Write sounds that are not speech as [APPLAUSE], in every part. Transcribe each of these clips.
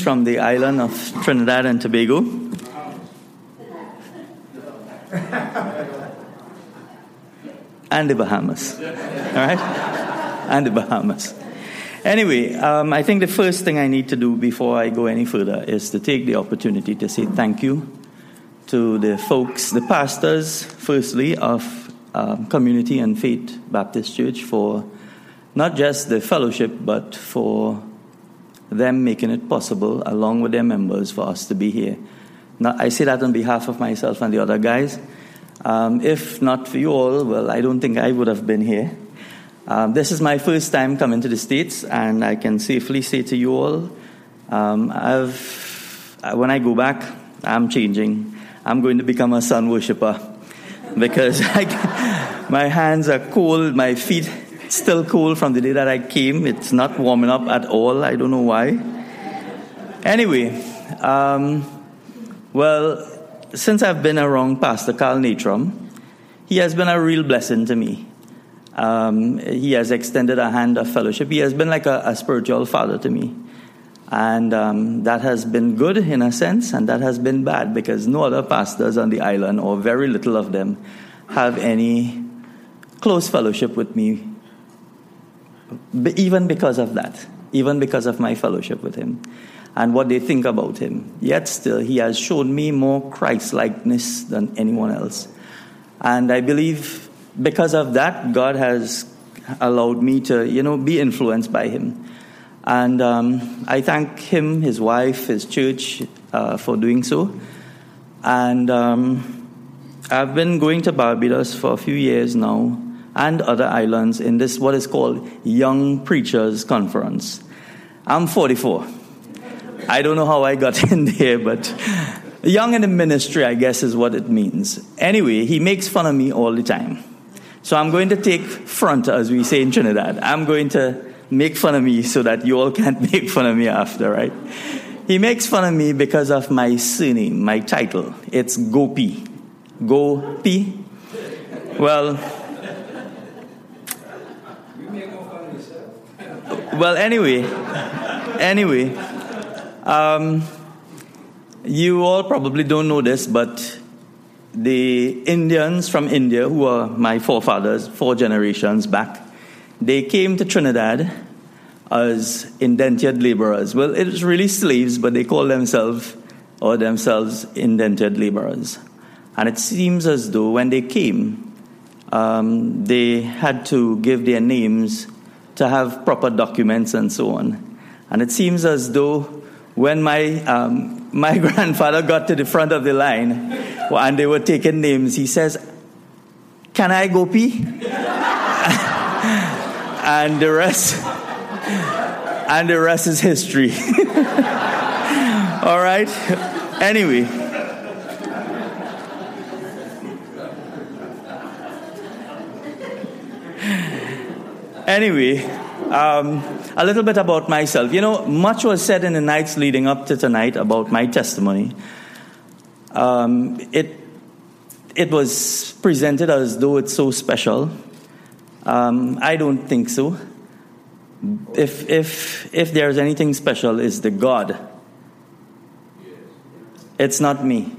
from the island of Trinidad and Tobago. [LAUGHS] and the Bahamas. All right? And the Bahamas. Anyway, um, I think the first thing I need to do before I go any further is to take the opportunity to say thank you to the folks, the pastors, firstly, of um, Community and Faith Baptist Church for not just the fellowship, but for them making it possible, along with their members, for us to be here. Now, I say that on behalf of myself and the other guys. Um, if not for you all, well, I don't think I would have been here. Um, this is my first time coming to the States, and I can safely say to you all, um, I've, when I go back, I'm changing. I'm going to become a sun worshiper [LAUGHS] because [LAUGHS] I, my hands are cold, my feet still cold from the day that I came. It's not warming up at all. I don't know why. Anyway, um, well, since I've been around Pastor Carl Natrom, he has been a real blessing to me. Um, he has extended a hand of fellowship. He has been like a, a spiritual father to me. And um, that has been good in a sense, and that has been bad because no other pastors on the island, or very little of them, have any close fellowship with me even because of that, even because of my fellowship with him and what they think about him. Yet still, he has shown me more Christ likeness than anyone else. And I believe because of that, God has allowed me to, you know, be influenced by him. And um, I thank him, his wife, his church uh, for doing so. And um, I've been going to Barbados for a few years now and other islands in this what is called Young Preachers Conference. I'm 44. I don't know how I got [LAUGHS] in there, but young in the ministry, I guess, is what it means. Anyway, he makes fun of me all the time. So I'm going to take front, as we say in Trinidad. I'm going to make fun of me so that you all can't [LAUGHS] make fun of me after, right? He makes fun of me because of my surname, my title. It's Gopie. Gopie. Well, well, anyway, anyway, um, you all probably don't know this, but the Indians from India, who are my forefathers, four generations back, they came to Trinidad as indentured laborers. Well, it was really slaves, but they call themselves or themselves indentured laborers. And it seems as though when they came, um, they had to give their names to have proper documents and so on. And it seems as though when my, um, [LAUGHS] my grandfather got to the front of the line and they were taking names, he says, Can I go pee? [LAUGHS] and the rest and the rest is history. [LAUGHS] All right? Anyway. Anyway, um, a little bit about myself. You know, much was said in the nights leading up to tonight about my testimony. Um, it, it was presented as though it's so special. Um, I don't think so. If, if, if there's anything special, it's the God. It's not me.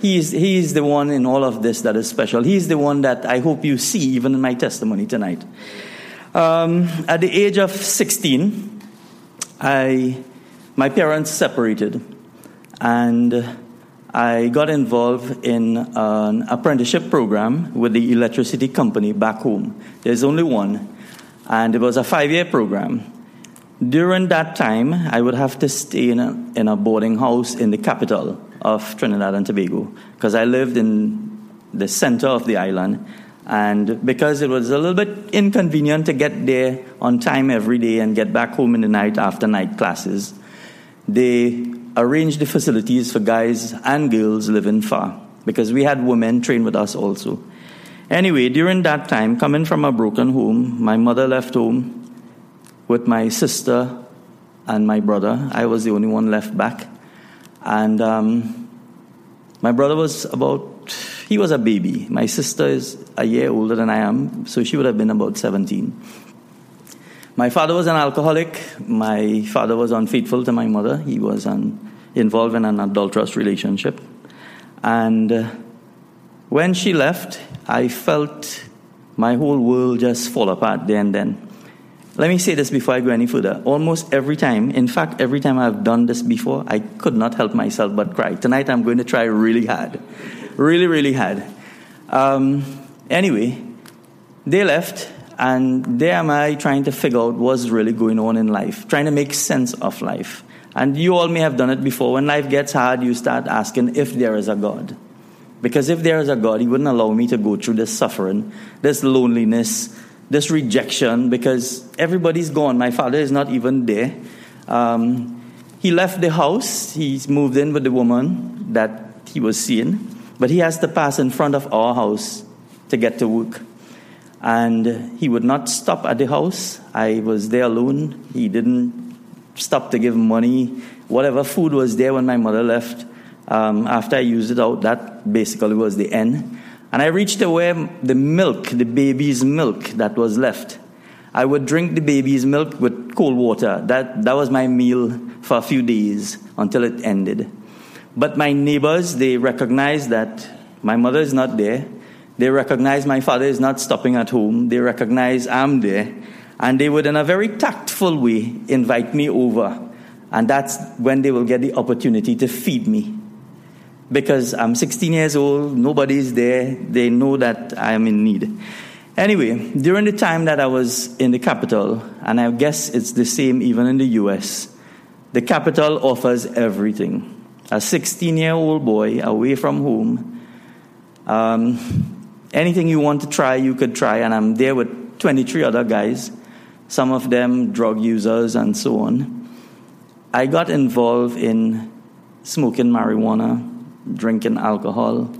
He's, he's the one in all of this that is special. He's the one that I hope you see even in my testimony tonight. Um, at the age of 16, I, my parents separated, and I got involved in an apprenticeship program with the electricity company back home. There's only one, and it was a five year program. During that time, I would have to stay in a, in a boarding house in the capital of Trinidad and Tobago because I lived in the center of the island and because it was a little bit inconvenient to get there on time every day and get back home in the night after night classes, they arranged the facilities for guys and girls living far because we had women train with us also. Anyway, during that time, coming from a broken home, my mother left home with my sister and my brother. I was the only one left back. And um, my brother was about he was a baby. My sister is a year older than I am, so she would have been about 17. My father was an alcoholic. My father was unfaithful to my mother. He was un, involved in an adulterous relationship. And uh, when she left, I felt my whole world just fall apart there and then. Let me say this before I go any further. Almost every time, in fact, every time I've done this before, I could not help myself but cry. Tonight I'm going to try really hard. Really, really hard. Um, anyway, they left, and there am I trying to figure out what's really going on in life, trying to make sense of life. And you all may have done it before. When life gets hard, you start asking if there is a God. Because if there is a God, He wouldn't allow me to go through this suffering, this loneliness, this rejection, because everybody's gone. My father is not even there. Um, he left the house, he's moved in with the woman that he was seeing, but he has to pass in front of our house to get to work. And he would not stop at the house. I was there alone. He didn't stop to give money. Whatever food was there when my mother left, um, after I used it out, that basically was the end. And I reached to where the milk, the baby's milk that was left, I would drink the baby's milk with cold water. That, that was my meal for a few days until it ended. But my neighbors, they recognize that my mother is not there. They recognize my father is not stopping at home. They recognize I'm there. And they would, in a very tactful way, invite me over. And that's when they will get the opportunity to feed me because I'm 16 years old, nobody's there, they know that I'm in need. Anyway, during the time that I was in the capital, and I guess it's the same even in the US, the capital offers everything. A 16 year old boy away from home, um, anything you want to try, you could try, and I'm there with 23 other guys, some of them drug users and so on. I got involved in smoking marijuana, drinking alcohol,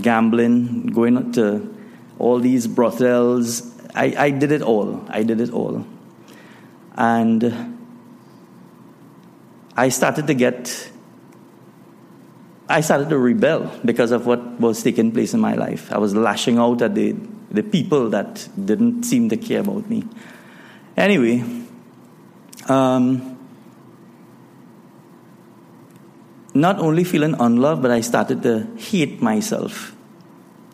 gambling, going to all these brothels. I, I did it all. I did it all. And I started to get, I started to rebel because of what was taking place in my life. I was lashing out at the, the people that didn't seem to care about me. Anyway, um, not only feeling unloved, but I started to hate myself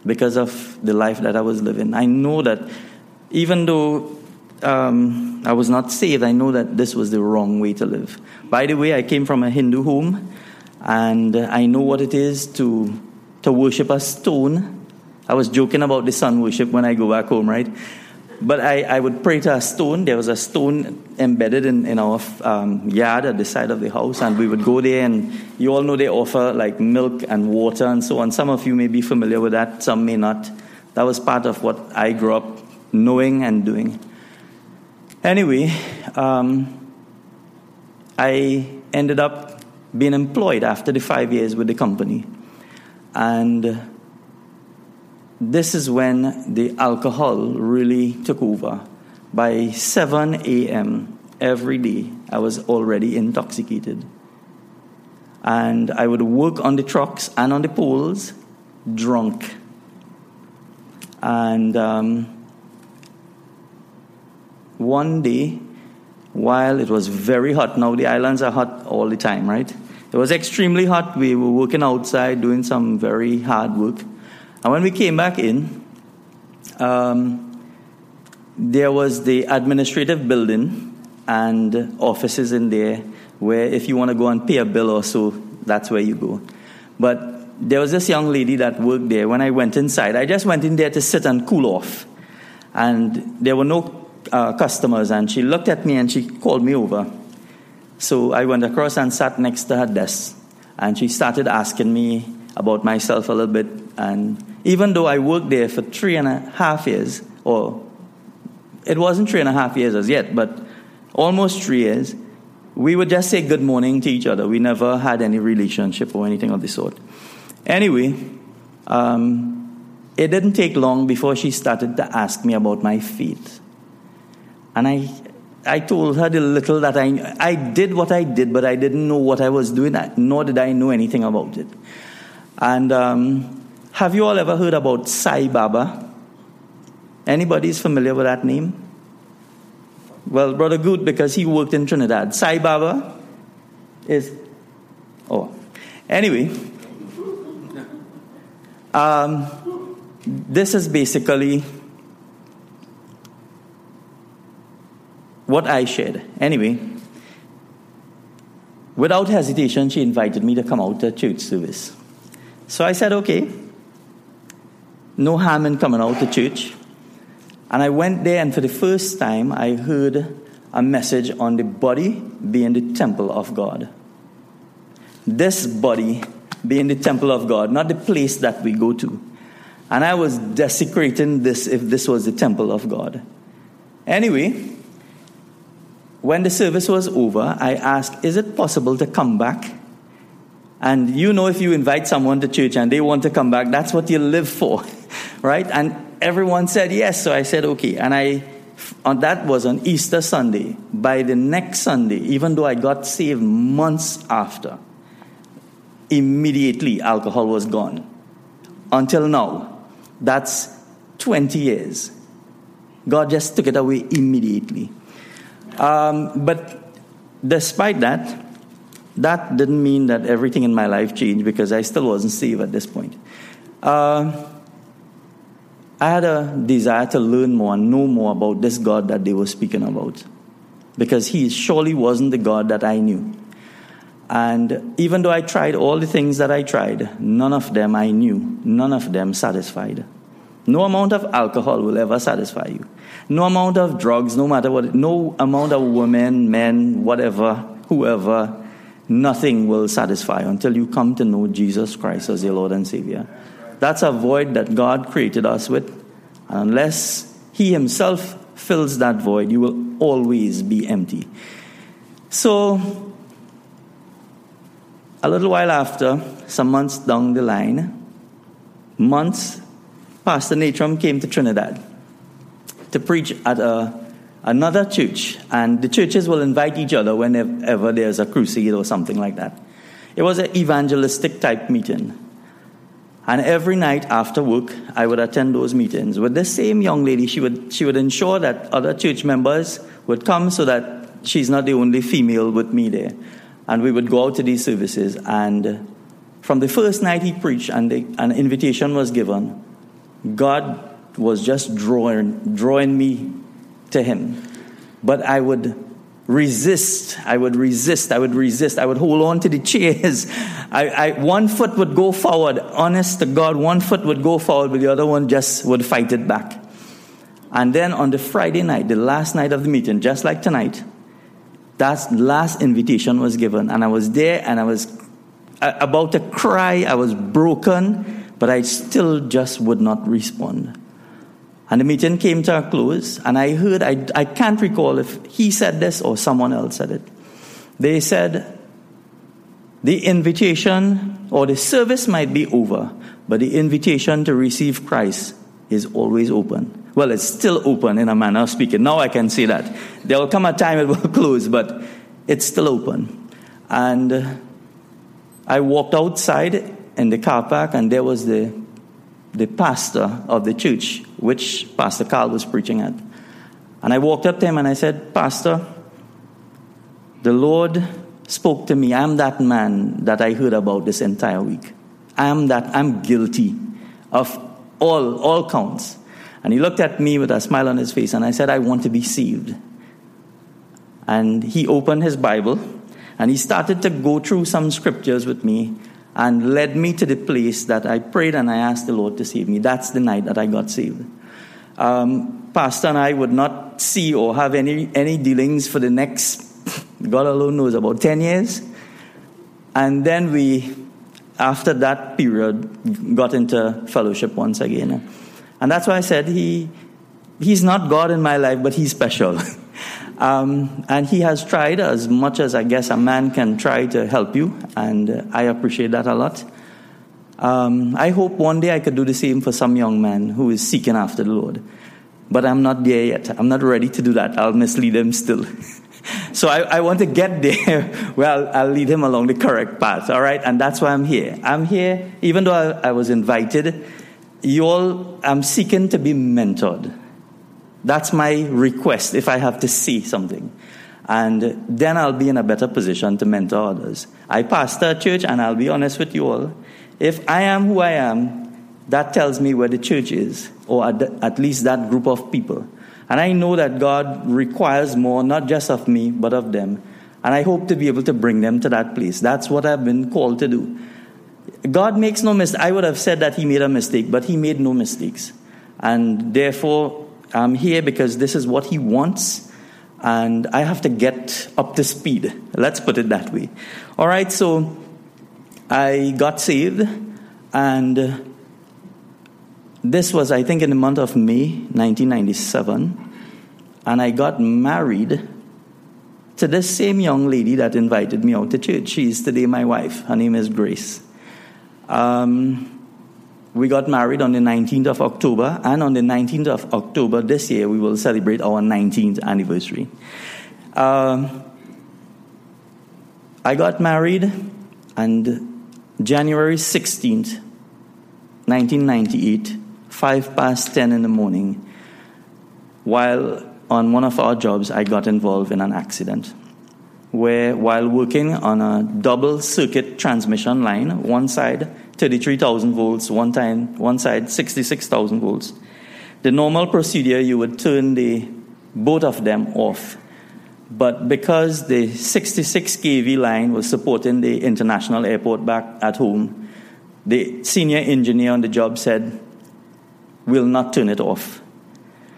because of the life that I was living. I know that even though um, I was not saved, I know that this was the wrong way to live. By the way, I came from a Hindu home, and I know what it is to, to worship a stone. I was joking about the sun worship when I go back home, right? But I, I would pray to a stone. There was a stone embedded in, in our um, yard at the side of the house, and we would go there. And you all know they offer like milk and water and so on. Some of you may be familiar with that, some may not. That was part of what I grew up knowing and doing. Anyway, um, I ended up being employed after the five years with the company. And this is when the alcohol really took over. By 7 a.m. every day, I was already intoxicated. And I would work on the trucks and on the poles drunk. And um, one day, while it was very hot, now the islands are hot all the time, right? It was extremely hot. We were working outside doing some very hard work. And when we came back in, um, there was the administrative building and offices in there where if you want to go and pay a bill or so, that's where you go. But there was this young lady that worked there. When I went inside, I just went in there to sit and cool off. And there were no uh, customers, and she looked at me and she called me over. So I went across and sat next to her desk, and she started asking me about myself a little bit. And even though I worked there for three and a half years, or it wasn't three and a half years as yet, but almost three years, we would just say good morning to each other. We never had any relationship or anything of the sort. Anyway, um, it didn't take long before she started to ask me about my faith. And I, I told her the little that I I did what I did, but I didn't know what I was doing, nor did I know anything about it. And um, have you all ever heard about Sai Baba? Anybody is familiar with that name? Well, Brother Good, because he worked in Trinidad. Sai Baba is, oh. Anyway, um, this is basically what I shared. Anyway, without hesitation, she invited me to come out to church service. So I said, okay, no harm in coming out to church. And I went there, and for the first time, I heard a message on the body being the temple of God. This body being the temple of God, not the place that we go to. And I was desecrating this if this was the temple of God. Anyway, when the service was over, I asked, Is it possible to come back? And you know, if you invite someone to church and they want to come back, that's what you live for, [LAUGHS] right? And everyone said yes. So I said, Okay. And I, on, that was on Easter Sunday. By the next Sunday, even though I got saved months after, immediately alcohol was gone. Until now, that's 20 years. God just took it away immediately. Um, but despite that, that didn't mean that everything in my life changed because I still wasn't saved at this point. Uh, I had a desire to learn more and know more about this God that they were speaking about because he surely wasn't the God that I knew. And even though I tried all the things that I tried, none of them I knew, none of them satisfied. No amount of alcohol will ever satisfy you. No amount of drugs, no matter what, no amount of women, men, whatever, whoever, nothing will satisfy until you come to know Jesus Christ as your Lord and Savior. That's a void that God created us with. And unless He Himself fills that void, you will always be empty. So, a little while after, some months down the line, months, Pastor Natram came to Trinidad to preach at a, another church. And the churches will invite each other whenever there's a crusade or something like that. It was an evangelistic type meeting. And every night after work, I would attend those meetings with the same young lady. She would, she would ensure that other church members would come so that she's not the only female with me there. And we would go out to these services. And from the first night he preached and an invitation was given, God was just drawing, drawing me to him. But I would resist. I would resist. I would resist. I would hold on to the chairs. [LAUGHS] I, I, one foot would go forward. Honest to God, one foot would go forward, but the other one just would fight it back. And then on the Friday night, the last night of the meeting, just like tonight, that last invitation was given, and I was there and I was about to cry. I was broken, but I still just would not respond. And the meeting came to a close, and I heard, I, I can't recall if he said this or someone else said it. They said, the invitation or the service might be over, but the invitation to receive Christ is always open. Well, it's still open in a manner of speaking. Now I can say that. There will come a time it will [LAUGHS] close, but it's still open. And I walked outside in the car park, and there was the, the pastor of the church, which Pastor Carl was preaching at. And I walked up to him and I said, Pastor, the Lord spoke to me. I'm that man that I heard about this entire week. I'm that, I'm guilty of all, all counts. And he looked at me with a smile on his face, and I said, I want to be saved. And he opened his Bible, and he started to go through some scriptures with me, and led me to the place that I prayed and I asked the Lord to save me. That's the night that I got saved. Um, Pastor and I would not see or have any, any dealings for the next, [LAUGHS] God alone knows, about 10 years. And then we, after that period, got into fellowship once again. And that's why I said he, he's not God in my life, but he's special. [LAUGHS] um, and he has tried as much as I guess a man can try to help you, and I appreciate that a lot. Um, I hope one day I could do the same for some young man who is seeking after the Lord. But I'm not there yet. I'm not ready to do that. I'll mislead him still. [LAUGHS] so I, I, want to get there [LAUGHS] where I'll, I'll, lead him along the correct path, all right? And that's why I'm here. I'm here, even though I, I was invited, you all, I'm seeking to be mentored. That's my request if I have to see something. And then I'll be in a better position to mentor others. I pastor a church, and I'll be honest with you all. If I am who I am, that tells me where the church is, or at least that group of people. And I know that God requires more, not just of me, but of them. And I hope to be able to bring them to that place. That's what I've been called to do. God makes no mistake. I would have said that He made a mistake, but He made no mistakes. And therefore, I'm here because this is what He wants. And I have to get up to speed. Let's put it that way. All right, so I got saved, and this was, I think, in the month of May 1997. And I got married to this same young lady that invited me out to church. She is today my wife. Her name is Grace. Um, we got married on the 19th of October, and on the 19th of October this year, we will celebrate our 19th anniversary. Um, I got married, and January 16th, 1998, 5 past 10 in the morning, while on one of our jobs, I got involved in an accident where, while working on a double circuit transmission line, one side 33,000 volts, one, time, one side 66,000 volts, the normal procedure you would turn the both of them off. But because the 66 kV line was supporting the international airport back at home, the senior engineer on the job said, We'll not turn it off.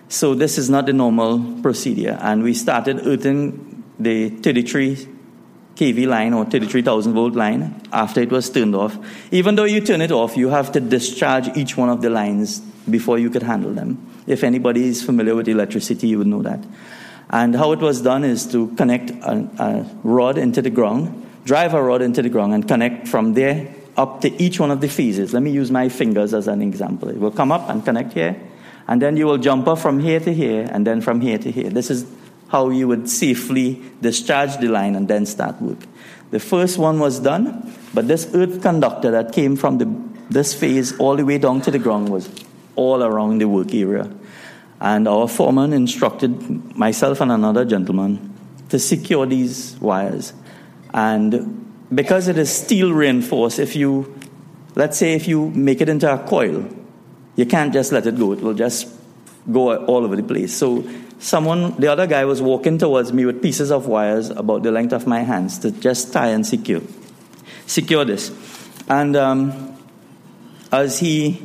So this is not the normal procedure. And we started earthing the 33 kV line or 33,000 volt line after it was turned off. Even though you turn it off, you have to discharge each one of the lines before you could handle them. If anybody is familiar with electricity, you would know that. And how it was done is to connect a, a rod into the ground, drive a rod into the ground, and connect from there up to each one of the phases. Let me use my fingers as an example. It will come up and connect here, and then you will jump up from here to here, and then from here to here. This is how you would safely discharge the line and then start work. The first one was done, but this earth conductor that came from the, this phase all the way down to the ground was all around the work area. And our foreman instructed myself and another gentleman to secure these wires. And because it is steel reinforced, if you, let's say, if you make it into a coil, you can't just let it go. It will just go all over the place. So, someone, the other guy was walking towards me with pieces of wires about the length of my hands to just tie and secure, secure this. And um, as he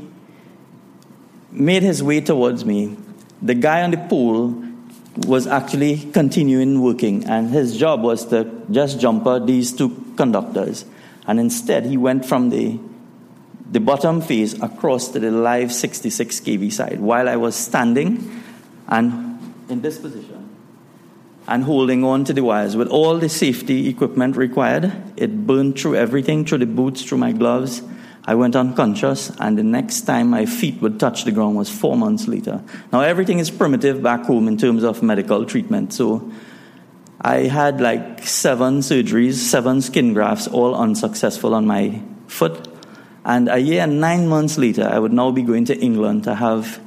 made his way towards me, the guy on the pole was actually continuing working, and his job was to just jumper these two conductors. And instead, he went from the, the bottom phase across to the live 66 kV side while I was standing and in this position and holding on to the wires with all the safety equipment required. It burned through everything, through the boots, through my gloves I went unconscious, and the next time my feet would touch the ground was four months later. Now, everything is primitive back home in terms of medical treatment. So, I had like seven surgeries, seven skin grafts, all unsuccessful on my foot. And a year and nine months later, I would now be going to England to have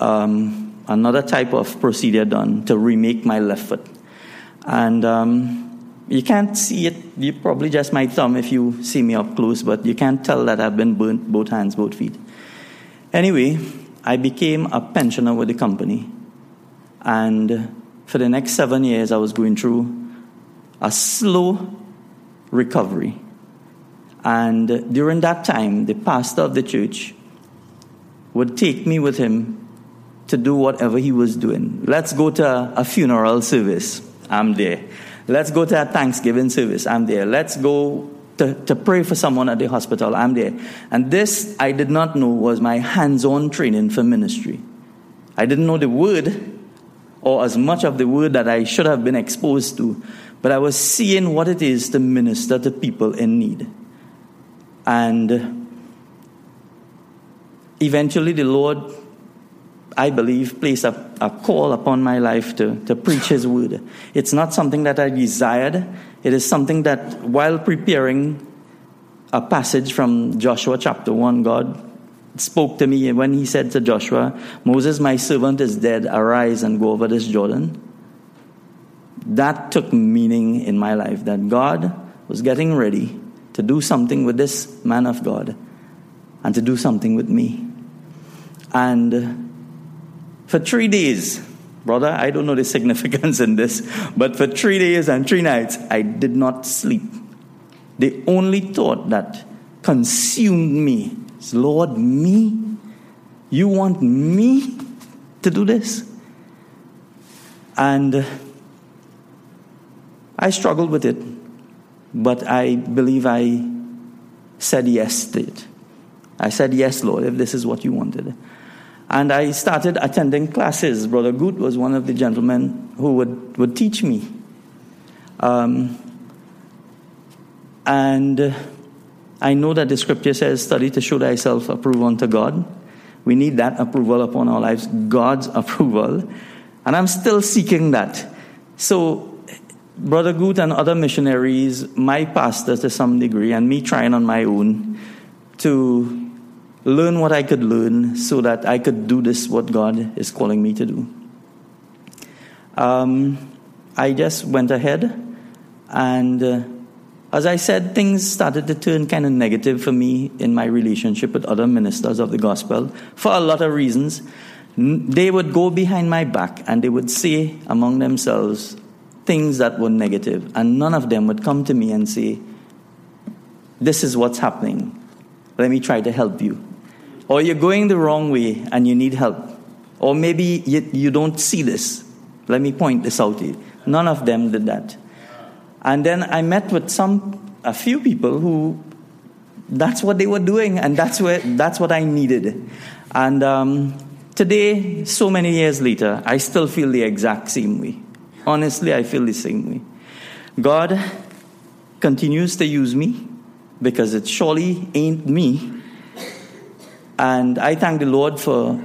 um, another type of procedure done to remake my left foot. And um, you can't see it. You probably just my thumb if you see me up close, but you can't tell that I've been burnt both hands, both feet. Anyway, I became a pensioner with the company. And for the next seven years, I was going through a slow recovery. And during that time, the pastor of the church would take me with him to do whatever he was doing. Let's go to a funeral service. I'm there. Let's go to a Thanksgiving service. I'm there. Let's go to, to pray for someone at the hospital. I'm there. And this, I did not know, was my hands on training for ministry. I didn't know the word or as much of the word that I should have been exposed to, but I was seeing what it is to minister to people in need. And eventually, the Lord I believe, placed a, a call upon my life to, to preach His word. It's not something that I desired. It is something that, while preparing a passage from Joshua chapter 1, God spoke to me when he said to Joshua, Moses, my servant, is dead. Arise and go over this Jordan. That took meaning in my life that God was getting ready to do something with this man of God and to do something with me. And for three days, brother, I don't know the [LAUGHS] significance in this, but for three days and three nights, I did not sleep. The only thought that consumed me is, Lord, me? You want me to do this? And uh, I struggled with it, but I believe I said yes to it. I said, Yes, Lord, if this is what you wanted. And I started attending classes. Brother Good was one of the gentlemen who would, would teach me. Um, and I know that the scripture says, study to show thyself approved unto God. We need that approval upon our lives, God's [LAUGHS] approval. And I'm still seeking that. So, Brother Good and other missionaries, my pastor to some degree, and me trying on my own to learn what I could learn so that I could do this, what God is calling me to do. Um, I just went ahead, and uh, as I said, things started to turn kind of negative for me in my relationship with other ministers of the gospel for a lot of reasons. They would go behind my back and they would say among themselves things that were negative, and none of them would come to me and say, This is what's happening. Let me try to help you or you're going the wrong way and you need help, or maybe you, you don't see this. Let me point this out to you. None of them did that. And then I met with some, a few people who that's what they were doing, and that's, where, that's what I needed. And um, today, so many years later, I still feel the exact same way. Honestly, I feel the same way. God continues to use me because it surely ain't me and I thank the Lord for,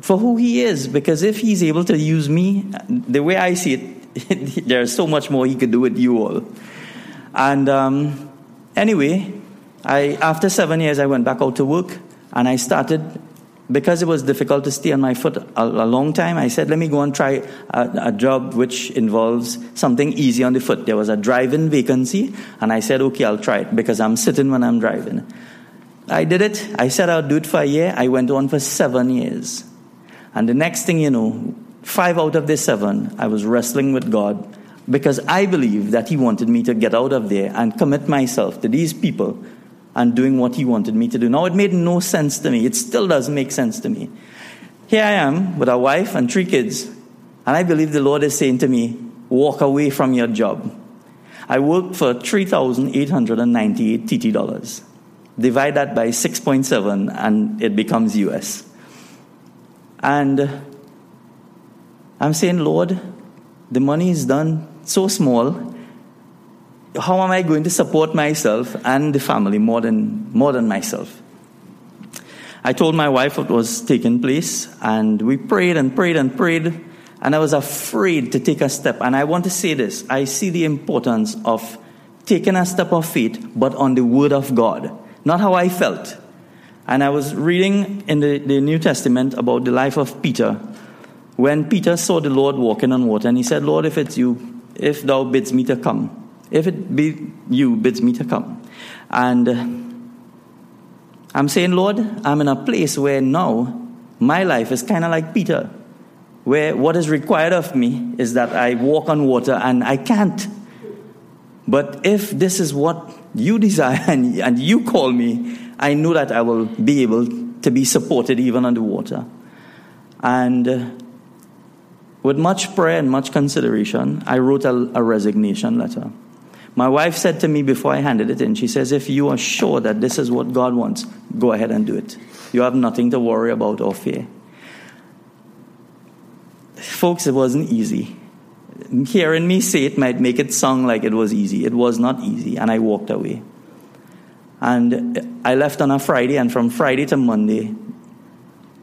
for who He is, because if He's able to use me, the way I see it, [LAUGHS] there's so much more He could do with you all. And um, anyway, I, after seven years, I went back out to work and I started, because it was difficult to stay on my foot a, a long time, I said, let me go and try a, a job which involves something easy on the foot. There was a driving vacancy, and I said, okay, I'll try it because I'm sitting when I'm driving. I did it. I said I'll do it for a year. I went on for seven years. And the next thing you know, five out of the seven, I was wrestling with God because I believed that He wanted me to get out of there and commit myself to these people and doing what He wanted me to do. Now, it made no sense to me. It still doesn't make sense to me. Here I am with a wife and three kids, and I believe the Lord is saying to me, walk away from your job. I worked for 3,898 TT dollars divide that by 6.7 and it becomes US. And I'm saying, Lord, the money is done so small. How am I going to support myself and the family more than, more than myself? I told my wife what was taking place, and we prayed and prayed and prayed, and I was afraid to take a step. And I want to say this I see the importance of taking a step of faith, but on the Word of God not how I felt. And I was reading in the, the New Testament about the life of Peter when Peter saw the Lord walking on water and he said, Lord, if it's you, if thou bids me to come, if it be you bids me to come. And uh, I'm saying, Lord, I'm in a place where now my life is kind of like Peter, where what is required of me is that I walk on water and I can't. But if this is what you desire [LAUGHS] and, and you call me, I know that I will be able to be supported even underwater. And uh, with much prayer and much consideration, I wrote a, a resignation letter. My wife said to me before I handed it in, she says, If you are sure that this is what God wants, go ahead and do it. You have nothing to worry about or fear. Folks, it wasn't easy hearing me say it might make it sound like it was easy. It was not easy, and I walked away. And I left on a Friday, and from Friday to Monday,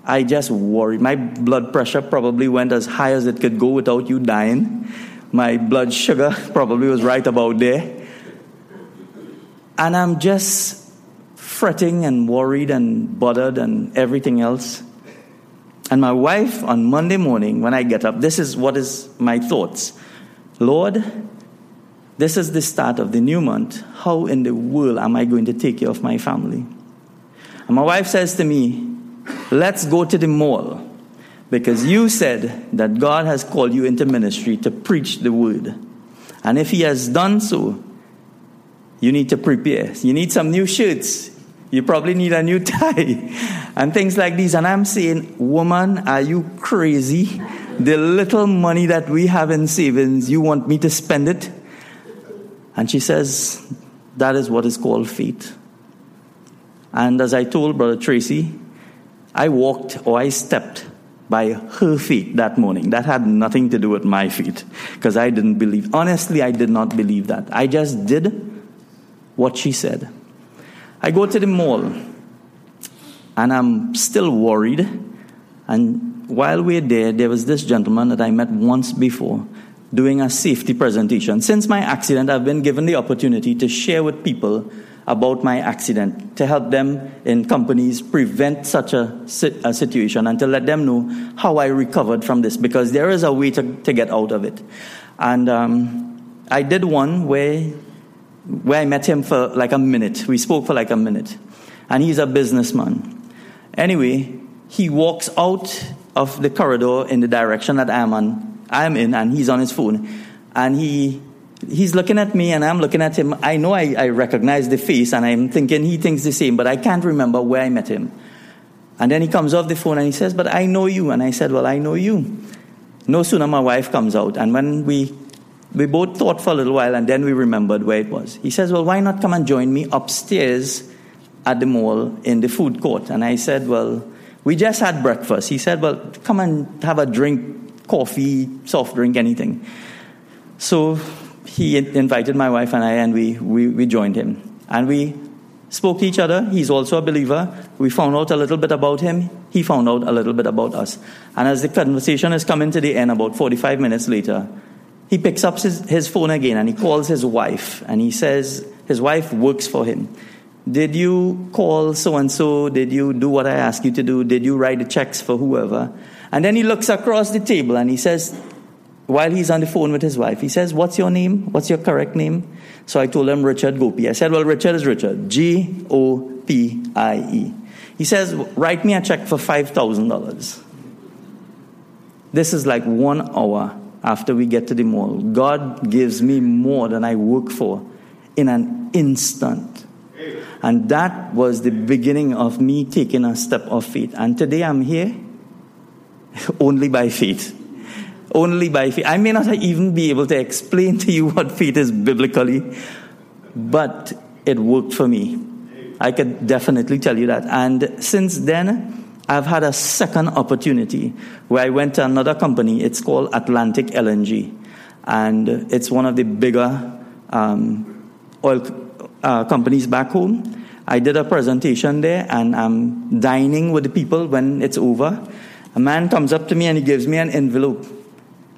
I just worried. My blood pressure probably went as high as it could go without you dying. My blood sugar [LAUGHS] probably was right about there. And I'm just fretting and worried and bothered and everything else. And my wife on Monday morning, when I get up, this is what is my thoughts. Lord, this is the start of the new month. How in the world am I going to take care of my family? And my wife says to me, Let's go to the mall because you said that God has called you into ministry to preach the word. And if He has done so, you need to prepare. You need some new shirts. You probably need a new [LAUGHS] tie and things like these. And I'm saying, Woman, are you crazy? The little money that we have in savings, you want me to spend it? And she says, That is what is called faith. And as I told Brother Tracy, I walked or I stepped by her feet that morning. That had nothing to do with my feet because I didn't believe. Honestly, I did not believe that. I just did what she said. I go to the mall and I'm still worried. And while we're there, there was this gentleman that I met once before doing a safety presentation. Since my accident, I've been given the opportunity to share with people about my accident, to help them in companies prevent such a, a, situation and to let them know how I recovered from this because there is a way to, to get out of it. And um, I did one where, where I met him for like a minute. We spoke for like a minute. And he's a businessman. Anyway, he walks out of the corridor in the direction that I'm on, I'm in, and he's on his phone. And he he's looking at me and I'm looking at him. I know I, I recognize the face and I'm thinking he thinks the same, but I can't remember where I met him. And then he comes off the phone and he says, But I know you. And I said, Well, I know you. No sooner my wife comes out. And when we we both thought for a little while and then we remembered where it was. He says, Well, why not come and join me upstairs at the mall in the food court? And I said, Well, we just had breakfast. He said, Well, come and have a drink, coffee, soft drink, anything. So he invited my wife and I, and we, we, we joined him. And we spoke to each other. He's also a believer. We found out a little bit about him. He found out a little bit about us. And as the conversation is coming to the end, about 45 minutes later, he picks up his, his phone again and he calls his wife. And he says, his wife works for him. Did you call so and so? Did you do what I asked you to do? Did you write the checks for whoever? And then he looks across the table and he says, while he's on the phone with his wife, he says, What's your name? What's your correct name? So I told him Richard Gopie. I said, Well, Richard is Richard. G O P I E. He says, Write me a check for $5,000. This is like one hour after we get to the mall. God gives me more than I work for in an instant. And that was the beginning of me taking a step of faith. And today I'm here [LAUGHS] only by faith only by faith. I may not even be able to explain to you [LAUGHS] what faith is biblically, but it worked for me. I could definitely tell you that. And since then, I've had a second opportunity where I went to another company. It's called Atlantic LNG. And it's one of the bigger um, oil uh, companies back home. I did a presentation there and I'm dining with the people when it's over. A man comes up to me and he gives me an envelope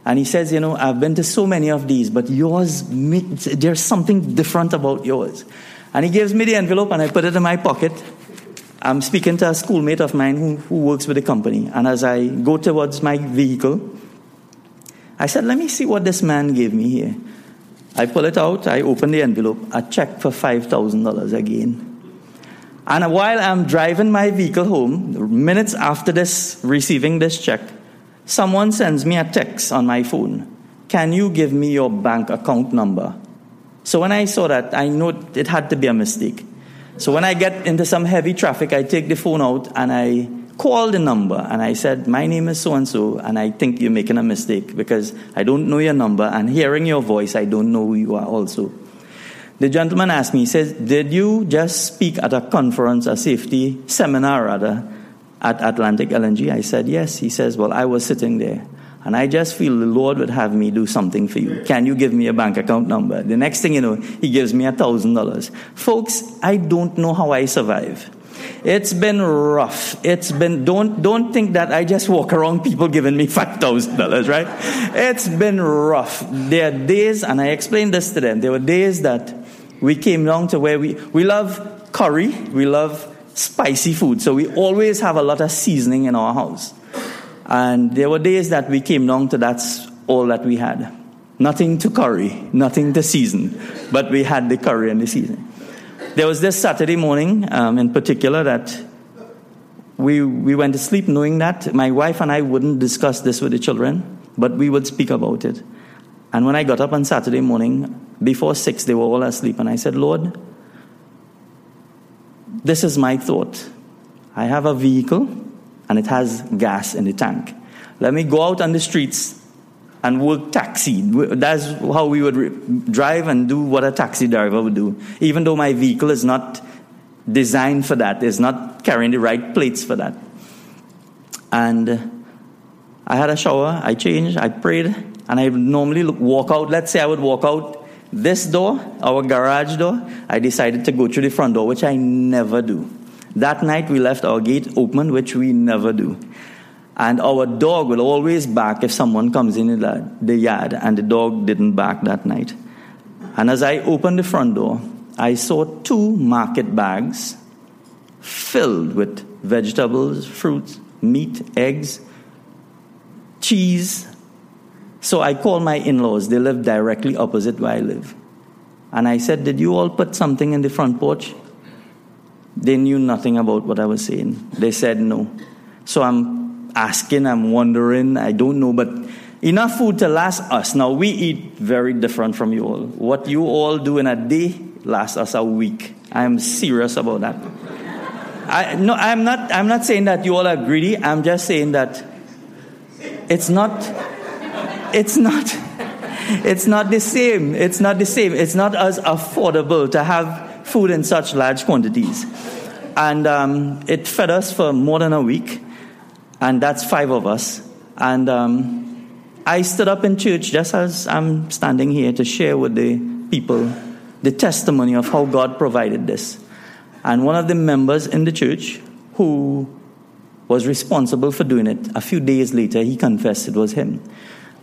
and he says, You know, I've been to so many of these, but yours, there's something different about yours. And he gives me the envelope and I put it in my pocket. I'm speaking to a schoolmate of mine who, who works with the company. And as I go towards my vehicle, I said, Let me see what this man gave me here. I pull it out, I open the envelope, a check for $5,000 again. And while I'm driving my vehicle home, minutes after this, receiving this check, Someone sends me a text on my phone. Can you give me your bank account number? So when I saw that, I knew it had to be a mistake. So when I get into some heavy traffic, I take the phone out and I call the number and I said, My name is so and so, and I think you're making a mistake because I don't know your number, and hearing your voice, I don't know who you are also. The gentleman asked me, he says, Did you just speak at a conference, a safety seminar rather, at Atlantic LNG? I said, Yes. He says, Well, I was sitting there. And I just feel the Lord would have me do something for you. Can you give me a bank account number? The next thing you know, he gives me a thousand dollars. Folks, I don't know how I survive. It's been rough. It's been, don't, don't think that I just walk around people giving me [LAUGHS] $5,000, right? It's been rough. There are days, and I explained this to them, there were days that we came down to where we, we love curry. We love spicy food. So we always have a lot of seasoning in our house. And there were days that we came down to that's all that we had. Nothing to curry, nothing to season, but we had the curry and the season. There was this Saturday morning um, in particular that we, we went to sleep knowing that my wife and I wouldn't discuss this with the children, but we would speak about it. And when I got up on Saturday morning, before six, they were all asleep, and I said, Lord, this is my thought. I have a vehicle and it has gas in the tank. Let me go out on the streets and work taxi. That's how we would re- drive and do what a taxi driver would do. Even though my vehicle is not designed for that, it's not carrying the right plates for that. And I had a shower, I changed, I prayed, and I normally walk out. Let's say I would walk out this door, our garage door, I decided to go through the front door, which I never do. That night we left our gate open, which we never do. And our dog will always bark if someone comes in the yard, and the dog didn't bark that night. And as I opened the front door, I saw two market bags filled with vegetables, fruits, meat, eggs, cheese, so I called my in laws. They live directly opposite where I live. And I said, Did you all put something in the front porch? They knew nothing about what I was saying. They said no. So I'm asking, I'm wondering, I don't know, but enough food to last us. Now we eat very different from you all. What you all do in a day lasts us a week. I'm serious about that. I, no, I'm not, I'm not saying that you all are greedy. I'm just saying that it's not it's not it's not the same. It's not the same. It's not as affordable to have food in such large quantities. And um, it fed us for more than a week, and that's five of us. And um, I stood up in church just as I'm standing here to share with the people the testimony of how God provided this. And one of the members in the church who was responsible for doing it, a few days later, he confessed it was him.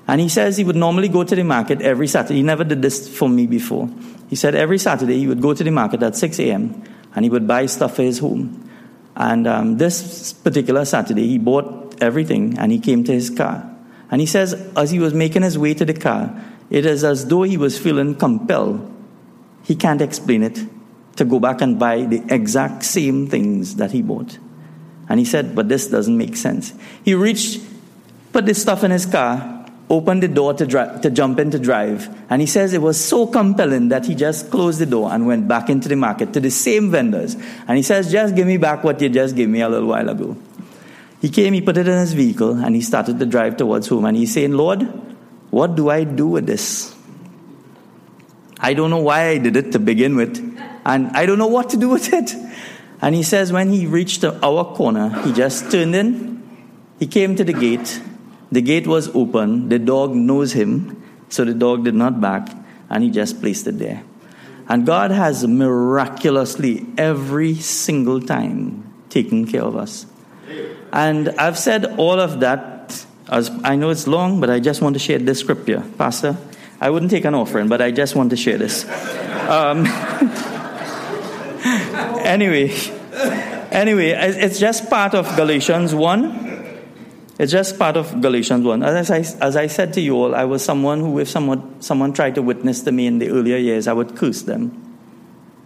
And he says he would normally go to the market every Saturday. He never did this for me before. He said every Saturday he would go to the market at 6 a.m. and he would buy stuff for his home. And um, this particular Saturday, he bought everything and he came to his car. And he says, as he was making his way to the car, it is as though he was feeling compelled. He can't explain it to go back and buy the exact same things that he bought. And he said, but this doesn't make sense. He reached, put the stuff in his car, opened the door to, dri- to jump in to drive. And he says it was so compelling that he just closed the door and went back into the market to the same vendors. And he says, Just give me back what you just gave me a little while ago. He came, he put it in his vehicle, and he started to drive towards home. And he's saying, Lord, what do I do with this? I don't know why I did it to begin with, and I don't know what to do [LAUGHS] with it. And he says, when he reached our corner, he just turned in, he came to the gate, the gate was open. The dog knows him, so the dog did not bark, and he just placed it there. And God has miraculously every single time taken care of us. And I've said all of that, as I know it's long, but I just want to share this scripture. Pastor, I wouldn't take an offering, but I just want to share this. Um, [LAUGHS] anyway, anyway, it's just part of Galatians 1 it's just part of Galatians 1. As I, as I said to you all, I was someone who, if someone, someone tried to witness to me in the earlier years, I would curse them.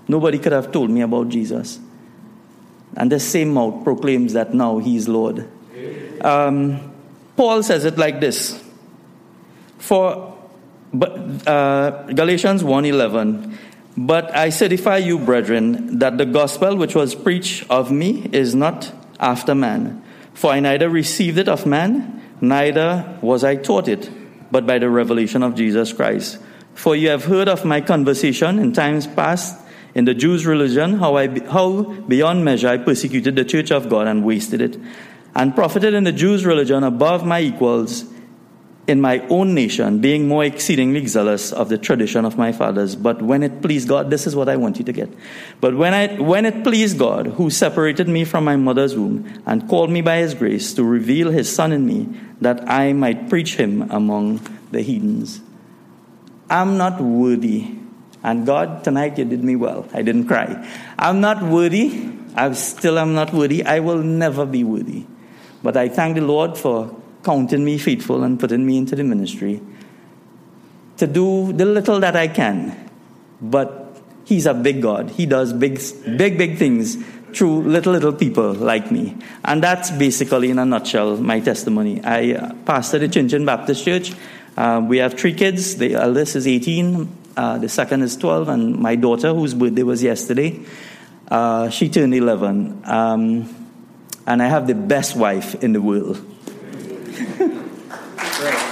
Nobody could have told me about Jesus. And the same mouth proclaims that now he is Lord. Um, Paul says it like this. For but, uh, Galatians 1.11 But I certify you, brethren, that the gospel which was preached of me is not after man. For I neither received it of man, neither was I taught it, but by the revelation of Jesus Christ. For you have heard of my conversation in times past in the Jews' religion, how, I, how beyond measure I persecuted the church of God and wasted it, and profited in the Jews' religion above my equals in my own nation, being more exceedingly zealous of the tradition of my fathers. But when it pleased God, this is what I want you to get. But when, I, when it pleased God, who separated me from my mother's womb and called me by his grace to reveal his son in me, that I might preach him among the heathens. I'm not worthy And God, tonight you did me well. I didn't cry. I'm not worthy. I still am not worthy. I will never be worthy. But I thank the Lord for counting me faithful and putting me into the ministry to do the little that I can. But He's a big God. He does big, big, big things through little, little people like me. And that's basically, in a nutshell, my testimony. I uh, pastor the Chin Chin Baptist Church. Uh, we have three kids. The eldest is 18, uh, the second is 12, and my daughter, whose birthday was yesterday, uh, she turned 11. Um, and I have the best wife in the world. Great.